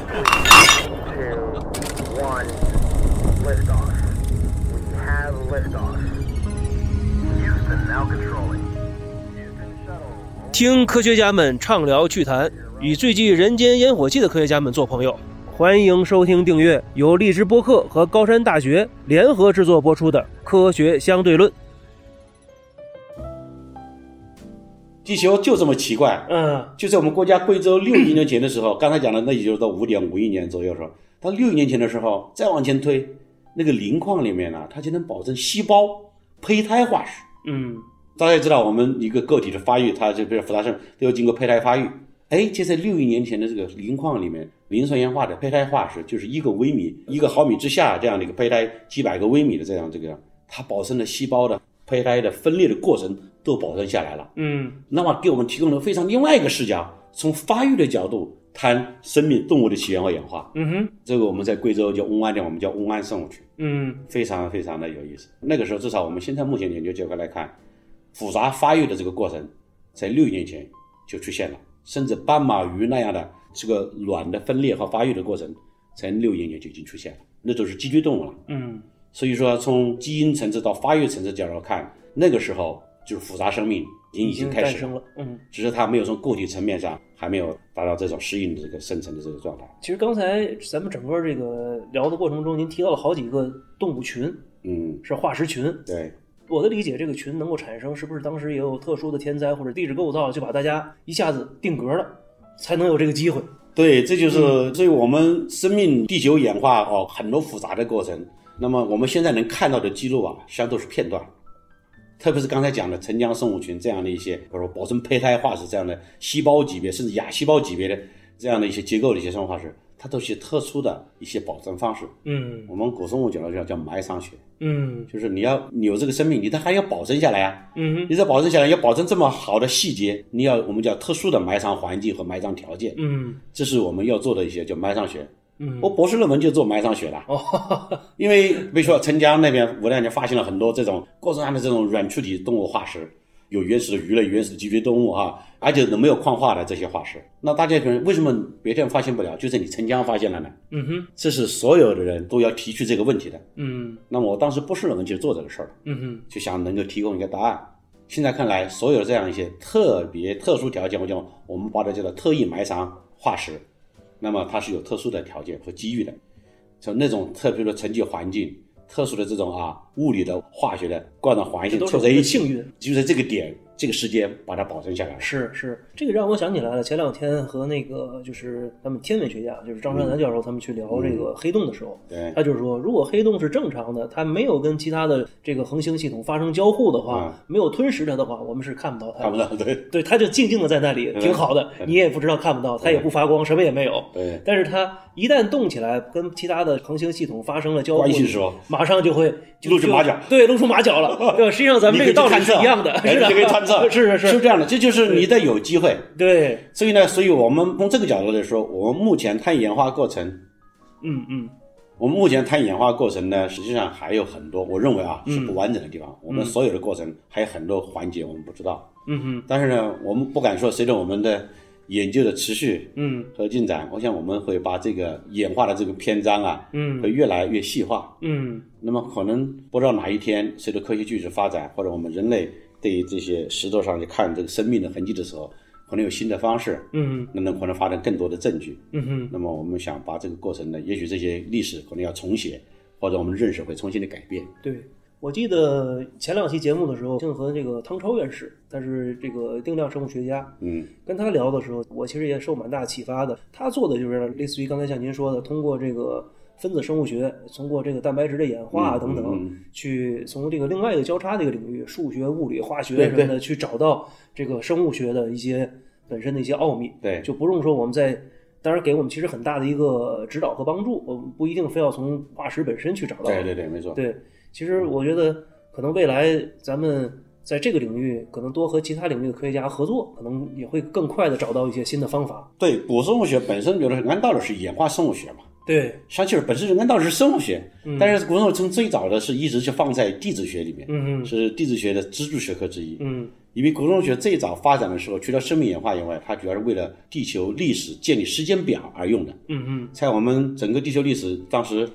two, one, liftoff. We have liftoff. Houston now controlling. Houston shuttle. 听科学家们畅聊趣谈，与最具人间烟火气的科学家们做朋友。欢迎收听订阅由荔枝播客和高山大学联合制作播出的《科学相对论》。地球就这么奇怪，嗯就在我们国家贵州六亿年前的时候，刚才讲的那也就是到五点五亿年左右的时候，到六亿年前的时候，再往前推，那个磷矿里面呢，它就能保证细胞胚胎化石。嗯大家也知道，我们一个个体的发育，它就比如复杂生都要经过胚胎发育。哎，就在六亿年前的这个磷矿里面，磷酸盐化的胚胎化石，就是一个微米、一个毫米之下这样的一个胚胎，几百个微米的这样这个，它保证了细胞的胚胎的分裂的过程都保存下来了。嗯那么给我们提供了非常另外一个视角，从发育的角度谈生命动物的起源和演化。嗯哼这个我们在贵州叫瓮安的，我们叫瓮安生物群，嗯非常非常的有意思。那个时候，至少我们现在目前研究结果来看，复杂发育的这个过程，在六亿年前就出现了，甚至斑马鱼那样的这个卵的分裂和发育的过程，在六亿年就已经出现了，那都是脊椎动物了。嗯所以说，从基因层次到发育层次角度看，那个时候就是复杂生命已经已经开始了。嗯，只是它没有从个体层面上还没有达到这种适应的这个生成的这个状态。其实刚才咱们整个这个聊的过程中，您提到了好几个动物群，嗯，是化石群。对，我的理解，这个群能够产生，是不是当时也有特殊的天灾或者地质构造，就把大家一下子定格了，才能有这个机会？对，这就是所以我们生命地球演化哦很多复杂的过程。那么我们现在能看到的记录啊，实际上都是片段。特别是刚才讲的澄江生物群这样的一些，比如说保存胚胎化石这样的细胞级别，甚至亚细胞级别的这样的一些结构的一些生物化石，它都是特殊的一些保存方式。嗯我们古生物讲的叫叫埋藏学，嗯就是你要你有这个生命，你它还要保存下来啊。嗯你这保存下来，要保证这么好的细节，你要我们叫特殊的埋藏环境和埋藏条件，嗯这是我们要做的一些叫埋藏学。嗯我博士论文就做埋藏学的，哦，因为比如说陈江那边五两年发现了很多这种各种各样的这种软触体动物化石，有原始的鱼类、原始的脊椎动物啊，而且都没有矿化的这些化石。那大家可能为什么别地方发现不了，就是你陈江发现了呢？嗯哼这是所有的人都要提出这个问题的。嗯那么我当时博士论文就做这个事儿，嗯哼就想能够提供一个答案。现在看来，所有这样一些特别特殊条件，我讲我们把它叫做特异埋藏化石，那么它是有特殊的条件和机遇的，从那种特别的成绩环境、特殊的这种啊物理的、化学的各种环境这都是我们的凑在一起，幸运。就在这个点、这个时间把它保存下来。是是，这个让我想起来了。前两天和那个就是他们天文学家，就是张川南教授他们去聊这个黑洞的时候，对他就是说，如果黑洞是正常的，它没有跟其他的这个恒星系统发生交互的话，没有吞噬它的话，我们是看不到它的。看不到，对 对，它就静静的在那里，挺好的，你也不知道看不到，它也不发光，什么也没有。对，但是它一旦动起来，跟其他的恒星系统发生了交互，关系是吧马上就会就露出马脚对，露出马脚了。对，实际上咱们这个道理是一样的，哎是的，你可以探测，是是是，是这样的，这就是你得有机会。对，所以呢，所以我们从这个角度来说，我们目前碳演化过程，嗯嗯。我们目前碳演化过程呢，实际上还有很多，我认为啊是不完整的地方。我们所有的过程还有很多环节我们不知道，嗯嗯但是呢，我们不敢说随着我们的研究的持续嗯。和进展，我想我们会把这个演化的这个篇章啊，嗯。会越来越细化。嗯。那么可能不知道哪一天，随着科学技术发展，或者我们人类对于这些石头上去看这个生命的痕迹的时候，可能有新的方式，嗯那能可能发展更多的证据。嗯哼那么我们想把这个过程呢，也许这些历史可能要重写，或者我们的认识会重新的改变。对。我记得前两期节目的时候，正和这个汤超院士，他是这个定量生物学家，嗯跟他聊的时候，我其实也受蛮大启发的。他做的就是类似于刚才像您说的，通过这个分子生物学，通过这个蛋白质的演化嗯等等，去从这个另外一个交叉的一个领域，数学、物理、化学什么的，去找到这个生物学的一些本身的一些奥秘。对就不用说我们在。当然，给我们其实很大的一个指导和帮助。我们不一定非要从化石本身去找到。对对对，没错。对，其实我觉得可能未来咱们在这个领域，可能多和其他领域的科学家合作，可能也会更快的找到一些新的方法。对，古生物学本身就是按道理是演化生物学嘛，对，香气儿本身按道理是生物学，嗯。但是古生物从最早的是一直就放在地质学里面，嗯嗯是地质学的支柱学科之一。嗯。因为古生物学最早发展的时候，除了生命演化以外，它主要是为了地球历史建立时间表而用的。嗯嗯在我们整个地球历史当时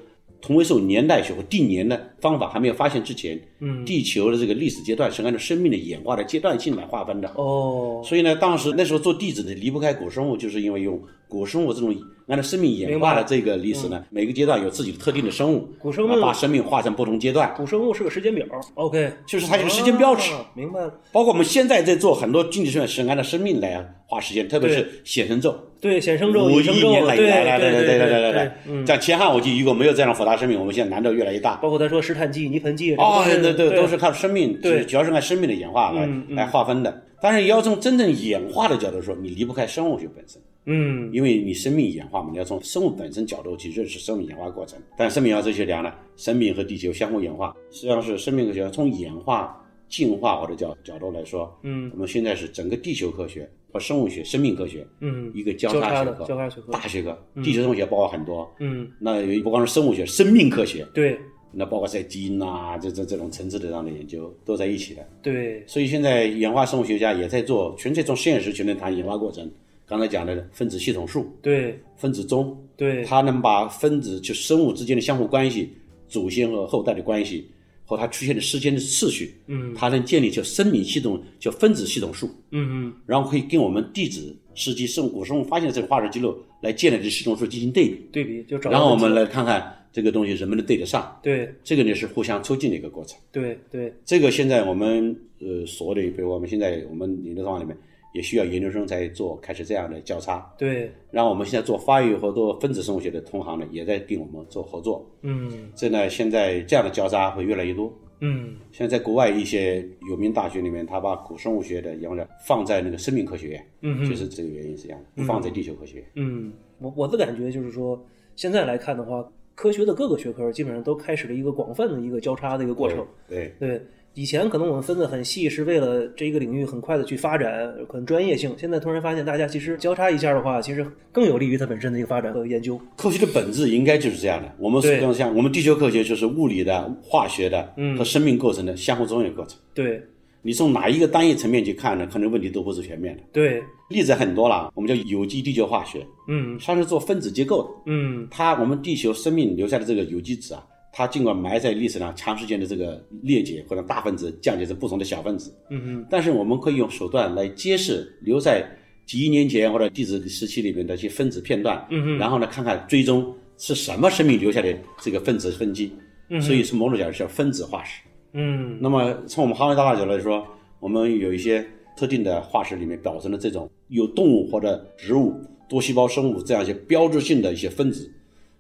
同位素年代学和定年的方法还没有发现之前，嗯，地球的这个历史阶段是按照生命的演化的阶段性来划分的。哦，所以呢，当时那时候做地质的离不开古生物，就是因为用古生物这种按照生命演化的这个历史呢，每个阶段有自己的特定的生物，嗯古生物。啊把生命划成不同阶段，古生物是个时间表，OK，就是它有个时间标尺。啊明白了。包括我们现在在做很多经济实验是按照生命来划时间，特别是显生咒，对，显生咒、五亿隐生咒，年来对来来来来对对来来来对来，嗯，像前汉武纪如果没有这样的复杂生命，我们现在难度越来越大。包括他说石炭纪、泥盆纪，哦，这个对对，对都是靠生命，对主要是按生命的演化来来划分的。但是要从真正演化的角度说，你离不开生物学本身。嗯因为你生命演化嘛，你要从生物本身角度去认识生命演化过程。但生命演化哲学讲呢，生命和地球相互演化，实际上是生命科学从演化、进化或者角角度来说，嗯。我们现在是整个地球科学和生物学、生命科学嗯，一个交交叉学科、交叉学科，大学科。地球生物学包括很多，嗯，那不光是生物学，生命科学，对。那包括在基因呐这这这种层次的这样的研究都在一起的。对，所以现在演化生物学家也在做，纯粹从实验室就能谈演化过程。刚才讲的分子系统树、对。分子钟，对，它能把分子就生物之间的相互关系、祖先和后代的关系和它出现的时间的次序，嗯。它能建立叫生理系统叫分子系统树，嗯嗯，然后可以跟我们地质世纪生物古生物发现的这个化石记录来建立这系统树进行对比，对比就找到然后我们来看看这个东西能不能对得上，对。这个呢是互相促进的一个过程。对对，这个现在我们呃所有的，比如我们现在我们理论方法里面也需要研究生在做开始这样的交叉，对，然后我们现在做发育和做分子生物学的同行呢，也在跟我们做合作。嗯这呢，现在这样的交叉会越来越多。嗯现在在国外一些有名大学里面，他把古生物学的研究放在那个生命科学院，嗯就是这个原因是这样的，不放在地球科学院。嗯，我我的感觉就是说，现在来看的话，科学的各个学科基本上都开始了一个广泛的一个交叉的一个过程。对，对，以前可能我们分得很细，是为了这一个领域很快的去发展，很专业性。现在突然发现，大家其实交叉一下的话，其实更有利于它本身的一个发展和研究。科学的本质应该就是这样的。我们实际上像我们地球科学就是物理的、化学的嗯和生命构成的相互作用的过程。对你从哪一个单一层面去看呢？可能问题都不是全面的。对，例子很多了，我们叫有机地球化学，嗯它是做分子结构的。嗯它我们地球生命留下的这个有机质啊，它尽管埋在历史上长时间的这个裂解或者大分子降解成不同的小分子，嗯嗯但是我们可以用手段来揭示留在几亿年前或者地质时期里面的一些分子片段，嗯然后呢看看追踪是什么生命留下的这个分子分基，所以从某种角度叫分子化石。嗯那么从我们航天大化角度来说，我们有一些特定的化石里面保存了这种有动物或者植物、多细胞生物这样一些标志性的一些分子，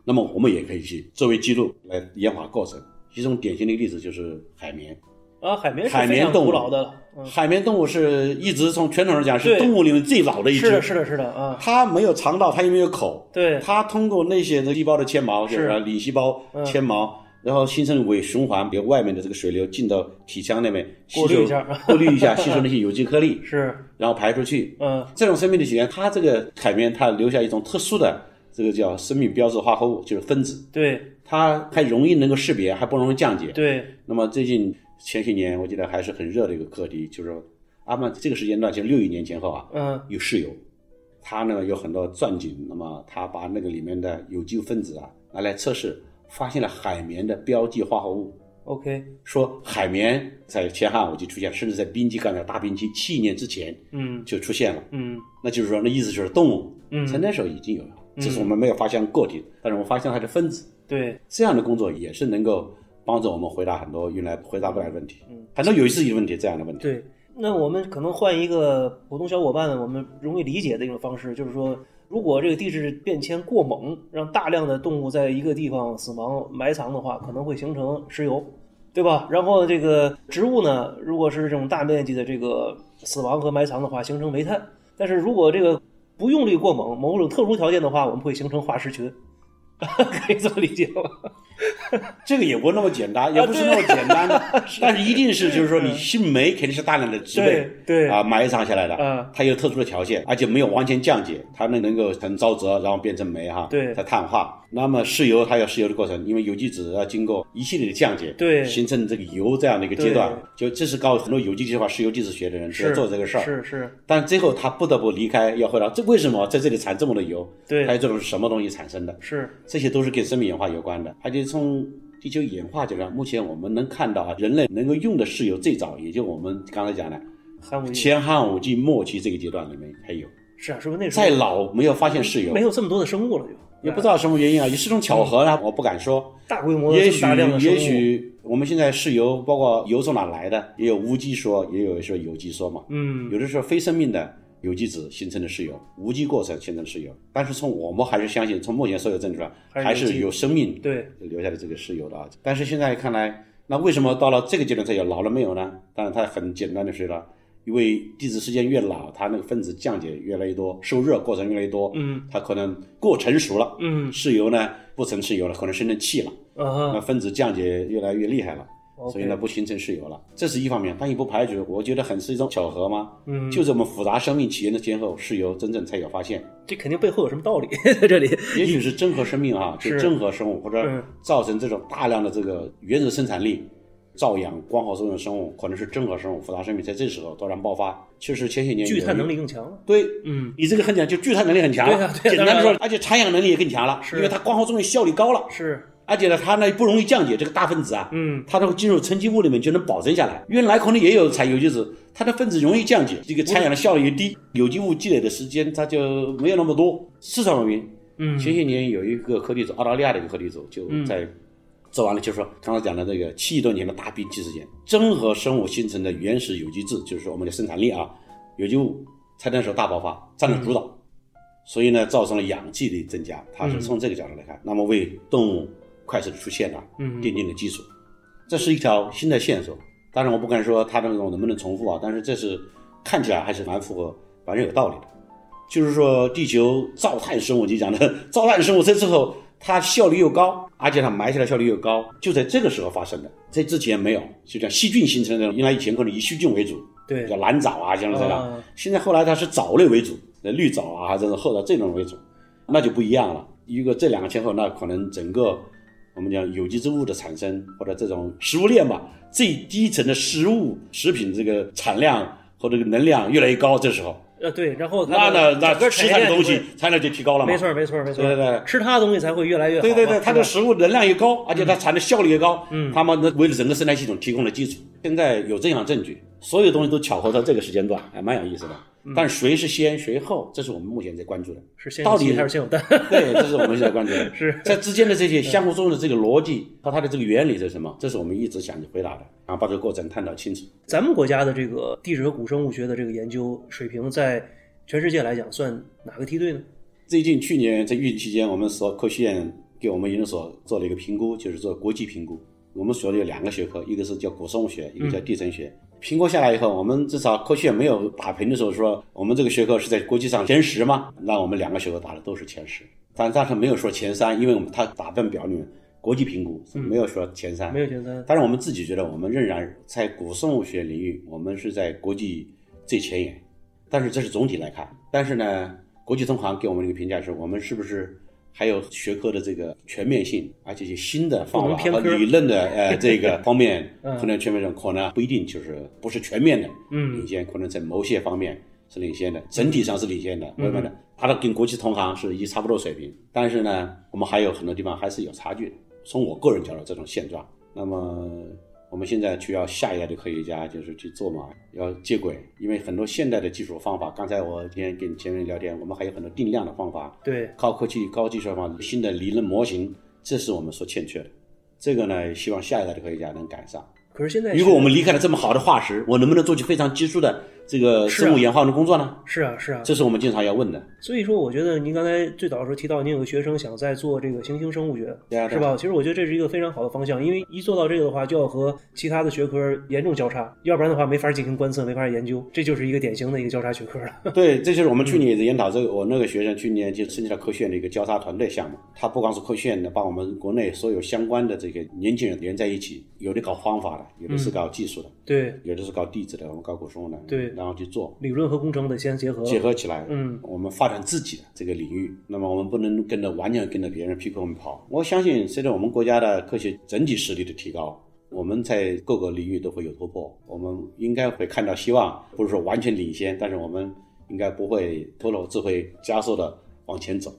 那么我们也可以去作为记录来演化过程。其中典型的例子就是海绵。啊，海绵海绵动物老的海绵动物是一直从传统上讲是动物里面最老的一是的，只，是的，是的啊，它没有肠道，它也没有口，对它通过那些的细胞的纤毛，就是是里细胞嗯纤毛，然后形成伪循环，比如外面的这个水流进到体腔那边吸收过滤一下过滤一下，吸收那些有机颗粒，是，然后排出去。嗯这种生命的起源，它这个海绵它留下一种特殊的这个叫生命标志化合物，就是分子，对。它还容易能够识别，还不容易降解。对，那么最近前些年，我记得还是很热的一个课题，就是说阿曼这个时间段，就六亿年前后啊，嗯。有石油，它呢有很多钻井，那么它把那个里面的有机分子啊拿来测试，发现了海绵的标记化合物，，OK，说海绵在前汉武纪出现，甚至在冰期干掉大冰期七亿年之前嗯。就出现了。嗯。那就是说，那意思就是动物，嗯。在那时候已经有了，只是我们没有发现个体，但是我们发现它的分子。对，这样的工作也是能够帮助我们回答很多原来回答不来的问题，嗯很多有意思的问题，这样的问题。对，那我们可能换一个普通小伙伴我们容易理解的一种方式，就是说，如果这个地质变迁过猛，让大量的动物在一个地方死亡埋藏的话，可能会形成石油，对吧？然后这个植物呢，如果是这种大面积的这个死亡和埋藏的话，形成煤炭。但是如果这个不用力过猛，某种特殊条件的话，我们会形成化石群，可以这么理解吗？这个也不那么简单，也不是那么简单的，但是一定是就是说，你新煤肯定是大量的植被对对。啊埋藏下来的，嗯。它有特殊的条件，而且没有完全降解，它能能够很沼泽，然后变成煤哈，对。它碳化。那么石油它有石油的过程，因为有机质要经过一系列的降解，对形成这个油这样的一个阶段。就这是告诉很多有机计划、石油技术学的人在是做这个事儿。是是，但最后他不得不离开，要回到这为什么在这里产这么多油？对还有这种是什么东西产生的？是这些都是跟生命演化有关的。而且从地球演化阶段，目前我们能看到啊，人类能够用的石油最早也就我们刚才讲的汉武纪前汉武纪末期这个阶段里面才有，是啊，是不是那时候再老没有发现石油没，有这么多的生物了就？也不知道什么原因啊，也是种巧合呢，我不敢说。大规模的也许也许我们现在石油，包括油从哪来的，也有无机说，也有说有机说嘛。嗯有的时候非生命的有机质形成的石油，无机过程形成的石油。但是从我们还是相信，从目前所有证据上，还是有生命对留下的这个石油的啊。但是现在看来，那为什么到了这个阶段才有，老了没有呢？当然，它很简单的说了。因为地质时间越老，它那个分子降解越来越多，受热过程越来越多，嗯，它可能过成熟了，嗯石油呢不成石油了，可能生成气了，啊那分子降解越来越厉害了，所以呢不形成石油了，这是一方面，但也不排除，我觉得很是一种巧合吗，嗯就这么复杂生命起源的前后，石油真正才有发现，这肯定背后有什么道理 在这里？也许是真核生命啊，就是真核生物或者嗯造成这种大量的这个原始生产力。照养光合作用生物可能是真核生物、复杂生命，在这时候突然爆发。其实前些年聚碳能力更强了。对，嗯，你这个很讲，就聚碳能力很强。对啊对啊简单的，说而且产氧能力也更强了，是因为它光合作用效率高了，是，而且呢，它呢不容易降解这个大分子啊，嗯，它都进入沉积物里面就能保存下来。原来可能也有产有机质，它的分子容易降解，这个产氧的效率也低，有机物积累的时间它就没有那么多。市场原因，嗯前些年有一个课题组，澳大利亚的一个课题组就在做完了，就是说刚才讲的这个七亿多年的大冰期时间，真核生物形成的原始有机质，就是说我们的生产力啊，有机物才那时候大爆发，占了主导，所以呢，造成了氧气的增加，它是从这个角度来看，那么为动物快速的出现啊，嗯奠定了基础。这是一条新的线索，当然我不敢说它那种能不能重复啊，但是这是看起来还是蛮符合，反正有道理的。就是说，地球造碳生物，你讲的造碳生物，这之后它效率又高，而且它埋起来效率又高，就在这个时候发生的，在之前没有。就像细菌形成的，原来以前可能以细菌为主，对叫蓝藻啊，像这样啊。现在后来它是藻类为主，呃绿藻啊，这种后来这种为主，那就不一样了。一个这两个前后，那可能整个我们讲有机质物的产生，或者这种食物链吧，最低层的食物食品这个产量和这个能量越来越高，这时候。呃对，然后那那那吃它的东西产量就提高了嘛。没错没错没错，对对对吃它的东西才会越来越好。对对对，它的食物能量越高，而且它产的效率越高，嗯，他们为了整个生态系统提供了基础。现在有这样证据，所有东西都巧合到这个时间段，还蛮有意思的。但谁是先谁后，这是我们目前在关注的。是先还是先有蛋？对，这是我们现在关注的。是在之间的这些相互作用的这个逻辑和它的这个原理是什么？这是我们一直想去回答的，然后把这个过程探讨清楚。咱们国家的这个地质和古生物学的这个研究水平，在全世界来讲算哪个梯队呢？最近去年在疫情期间，我们所科学院给我们研究所做了一个评估，就是做国际评估。我们学的有两个学科，一个是叫古生物学，一个叫地层学。评估下来以后，我们至少科学院没有打平的时候说我们这个学科是在国际上前十嘛？那我们两个学科打的都是前十，但但是没有说前三，因为我们它打分表里面国际评估没有说前三，没有前三。但是，我们自己觉得我们仍然在古生物学领域，我们是在国际最前沿。但是这是总体来看，但是呢，国际同行给我们的一个评价是我们是不是还有学科的这个全面性，而且是新的方法和理论的呃 这个方面嗯可能全面上可能不一定就是不是全面的嗯领先，可能在某些方面是领先的，整体上是领先的，为什么呢？它的跟国际同行是一差不多水平。但是呢，我们还有很多地方还是有差距的。从我个人角度，这种现状，那么我们现在需要下一代的科学家就是去做嘛，要接轨，因为很多现代的技术方法，刚才我今天跟前面聊天，我们还有很多定量的方法，对，高科技、高技术方法、新的理论模型，这是我们所欠缺的。这个呢，希望下一代的科学家能赶上。可是现在如果我们离开了这么好的化石，我能不能做起非常基础的这个生物演化的工作呢？是啊是啊，这是我们经常要问的。所以说，我觉得您刚才最早的时候提到，您有个学生想在做这个行星生物学，对啊对啊是吧？其实我觉得这是一个非常好的方向，因为一做到这个的话，就要和其他的学科严重交叉，要不然的话没法进行观测，没法研究，这就是一个典型的一个交叉学科了。对，这就是我们去年也在研讨这个，我那个学生去年就申请了科学院的一个交叉团队项目。他不光是科学院的，把我们国内所有相关的这个年轻人连在一起，有的搞方法的，有的是搞技术的，对有的是搞地质的，我们搞古生物的。对，然后去做，理论和工程得先结合。结合起来，嗯，我们发展自己的这个领域。那么我们不能跟着完全跟着别人屁股后面跑。我相信，随着我们国家的科学整体实力的提高，我们在各个领域都会有突破。我们应该会看到希望，不是说完全领先，但是我们应该不会脱落，只会加速的往前走。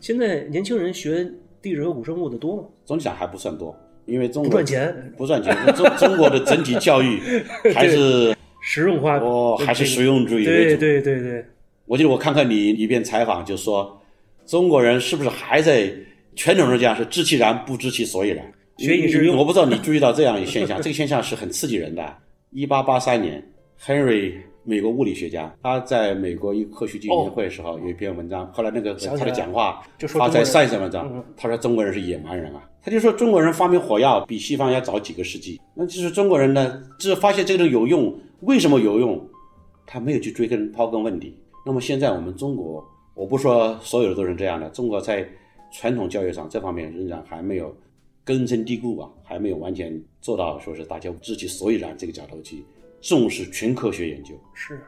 现在年轻人学地质和古生物的多吗？总体上还不算多，因为中国不赚钱，不赚钱。中中国的整体教育 还是实用化，哦，还是实用主义为对主。对对对，我记得我看看你一篇采访，就说中国人是不是还在传统上讲是知其然不知其所以然？学以致用我不知道你注意到这样一个现象，这个现象是很刺激人的。一八八三年，Henry 美国物理学家，他在美国一个科学基金会的时候有一篇文章，后来那个他的讲话就说发在 Science 文章嗯，他说中国人是野蛮人啊，他就说中国人发明火药比西方要早几个世纪，那就是中国人呢，只发现这个有用，为什么有用？他没有去追根刨根问底。那么现在我们中国，我不说所有的都是这样的，中国在传统教育上这方面仍然还没有根深蒂固吧，还没有完全做到说是大家知其所以然这个角度去重视纯科学研究，是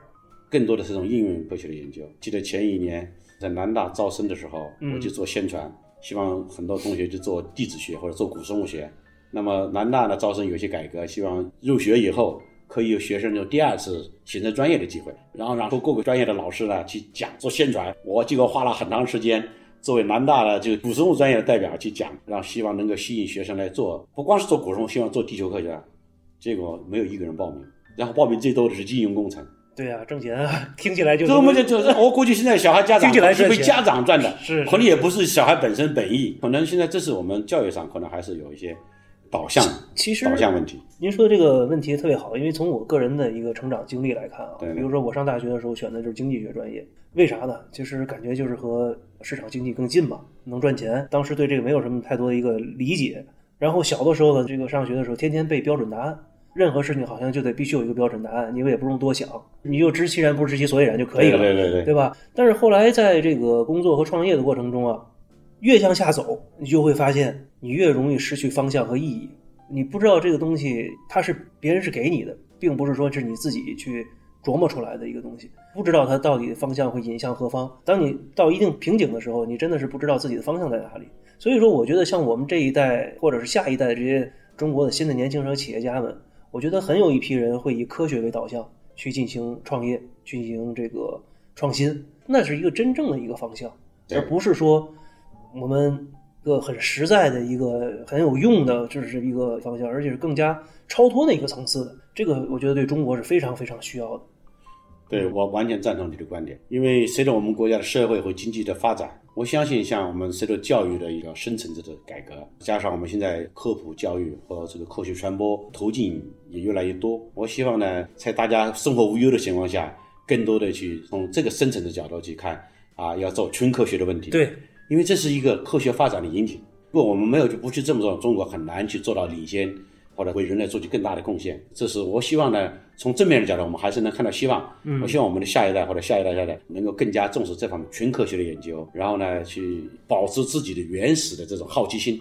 更多的是这种应用科学的研究。记得前一年在南大招生的时候，嗯我就做宣传，希望很多同学去做地质学或者做古生物学。那么南大的招生有些改革，希望入学以后可以有学生有第二次选择专业的机会，然后然后各个专业的老师呢去讲做宣传。我结果花了很长时间，作为南大的这个古生物专业的代表去讲，让希望能够吸引学生来做，不光是做古生物，希望做地球科学。结果没有一个人报名，然后报名最多的是金融工程。对啊、挣钱啊，听起来就这我们这这，我估计现在小孩家长听起来是被家长赚的，是可能也不是小孩本身本意，可能现在这是我们教育上可能还是有一些导向其实导向问题。您说的这个问题特别好，因为从我个人的一个成长经历来看啊，对比如说我上大学的时候选的就是经济学专业，为啥呢？就是感觉就是和市场经济更近嘛，能赚钱。当时对这个没有什么太多的一个理解。然后小的时候呢，这个上学的时候天天背标准答案，任何事情好像就得必须有一个标准答案，你们也不用多想，你就知其然不知其所以然就可以了。对对对对吧？但是后来在这个工作和创业的过程中啊，越向下走，你就会发现你越容易失去方向和意义。你不知道这个东西它是别人是给你的，并不是说是你自己去琢磨出来的一个东西，不知道它到底方向会引向何方。当你到一定瓶颈的时候，你真的是不知道自己的方向在哪里。所以说，我觉得像我们这一代或者是下一代这些中国的新的年轻人和企业家们，我觉得很有一批人会以科学为导向去进行创业，进行这个创新，那是一个真正的一个方向，而不是说我们一个很实在的一个很有用的，这是一个方向，而且是更加超脱的一个层次的。这个我觉得对中国是非常非常需要的。对，我完全赞同你的观点。因为随着我们国家的社会和经济的发展，我相信像我们随着教育的一个深层次的改革，加上我们现在科普教育和这个科学传播途径也越来越多，我希望呢，在大家生活无忧的情况下，更多的去从这个深层的角度去看啊，要做纯科学的问题。对，因为这是一个科学发展的引擎。如果我们没有就不去这么做，中国很难去做到领先，或者为人类做出更大的贡献。这是我希望呢，从正面的角度，我们还是能看到希望。嗯我希望我们的下一代或者下一代下一代能够更加重视这方面纯科学的研究，然后呢，去保持自己的原始的这种好奇心，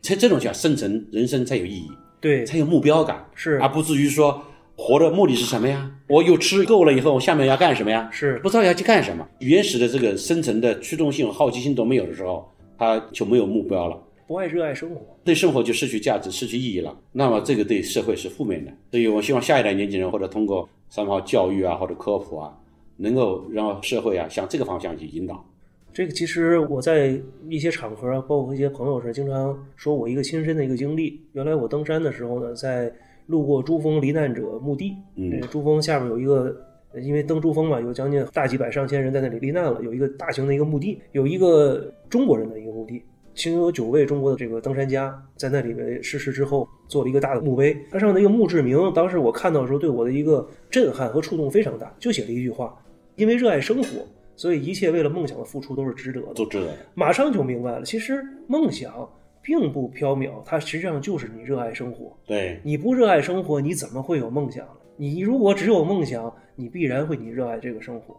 在这种下生存人生才有意义，对，才有目标感，是而不至于说活的目的是什么呀？我又吃够了以后，我下面要干什么呀？是不知道要去干什么，原始的这个生存的驱动性和好奇心都没有的时候，他就没有目标了，不爱热爱生活。对生活就失去价值、失去意义了。那么这个对社会是负面的。所以我希望下一代年轻人或者通过三号教育啊或者科普啊，能够让社会啊向这个方向去引导。这个其实我在一些场合，包括和一些朋友是经常说我一个亲身的一个经历。原来我登山的时候呢，在路过珠峰罹难者墓地，嗯呃珠峰下面有一个，呃因为登珠峰嘛，有将近大几百上千人在那里罹难了，有一个大型的一个墓地，有一个中国人的一个墓地。其中有九位中国的这个登山家在那里面逝世之后做了一个大的墓碑，它上面的一个墓志铭，当时我看到的时候对我的一个震撼和触动非常大，就写了一句话：因为热爱生活，所以一切为了梦想的付出都是值得的。都知道的，马上就明白了，其实梦想并不缥缈，它实际上就是你热爱生活。对你不热爱生活，你怎么会有梦想？你如果只有梦想，你必然会你热爱这个生活。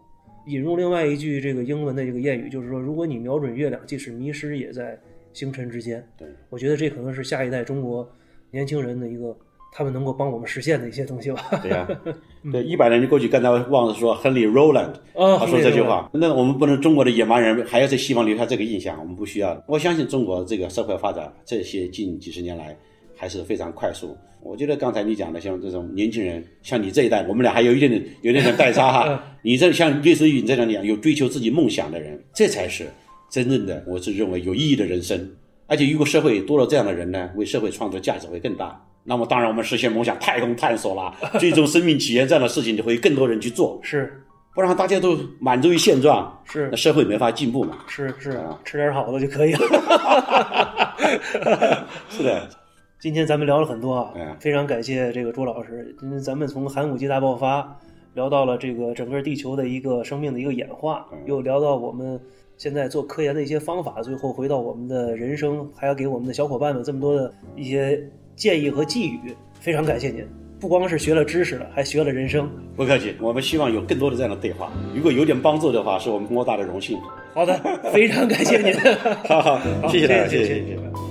引入另外一句这个英文的这个谚语，就是说，如果你瞄准月亮，即使迷失也在星辰之间。对，我觉得这可能是下一代中国年轻人的一个他们能够帮我们实现的一些东西吧。对呀、对，一百年就过去，刚才忘了说亨利·罗兰，哦他说这句话，那我们不能中国的野蛮人还要在西方留下这个印象，我们不需要。我相信中国这个社会发展这些近几十年来还是非常快速。我觉得刚才你讲的像这种年轻人，像你这一代，我们俩还有一点点有点点代差哈。你这像类似于你这样讲有追求自己梦想的人，这才是真正的，我是认为有意义的人生。而且如果社会多了这样的人呢，为社会创造价值会更大。那么当然，我们实现梦想、太空探索啦，最终生命体验这样的事情，就会更多人去做。是不然大家都满足于现状，是那社会没法进步嘛。是是啊，吃点好的就可以了。是的，今天咱们聊了很多啊嗯，非常感谢这个朱老师。今天咱们从寒武纪大爆发聊到了这个整个地球的一个生命的一个演化，又聊到我们现在做科研的一些方法，最后回到我们的人生，还要给我们的小伙伴们这么多的一些建议和寄语，非常感谢您。不光是学了知识了，还学了人生。不客气。我们希望有更多的这样的对话，如果有点帮助的话，是我们莫大的荣幸。好的，非常感谢您。好好，谢谢大家，谢谢谢谢谢谢。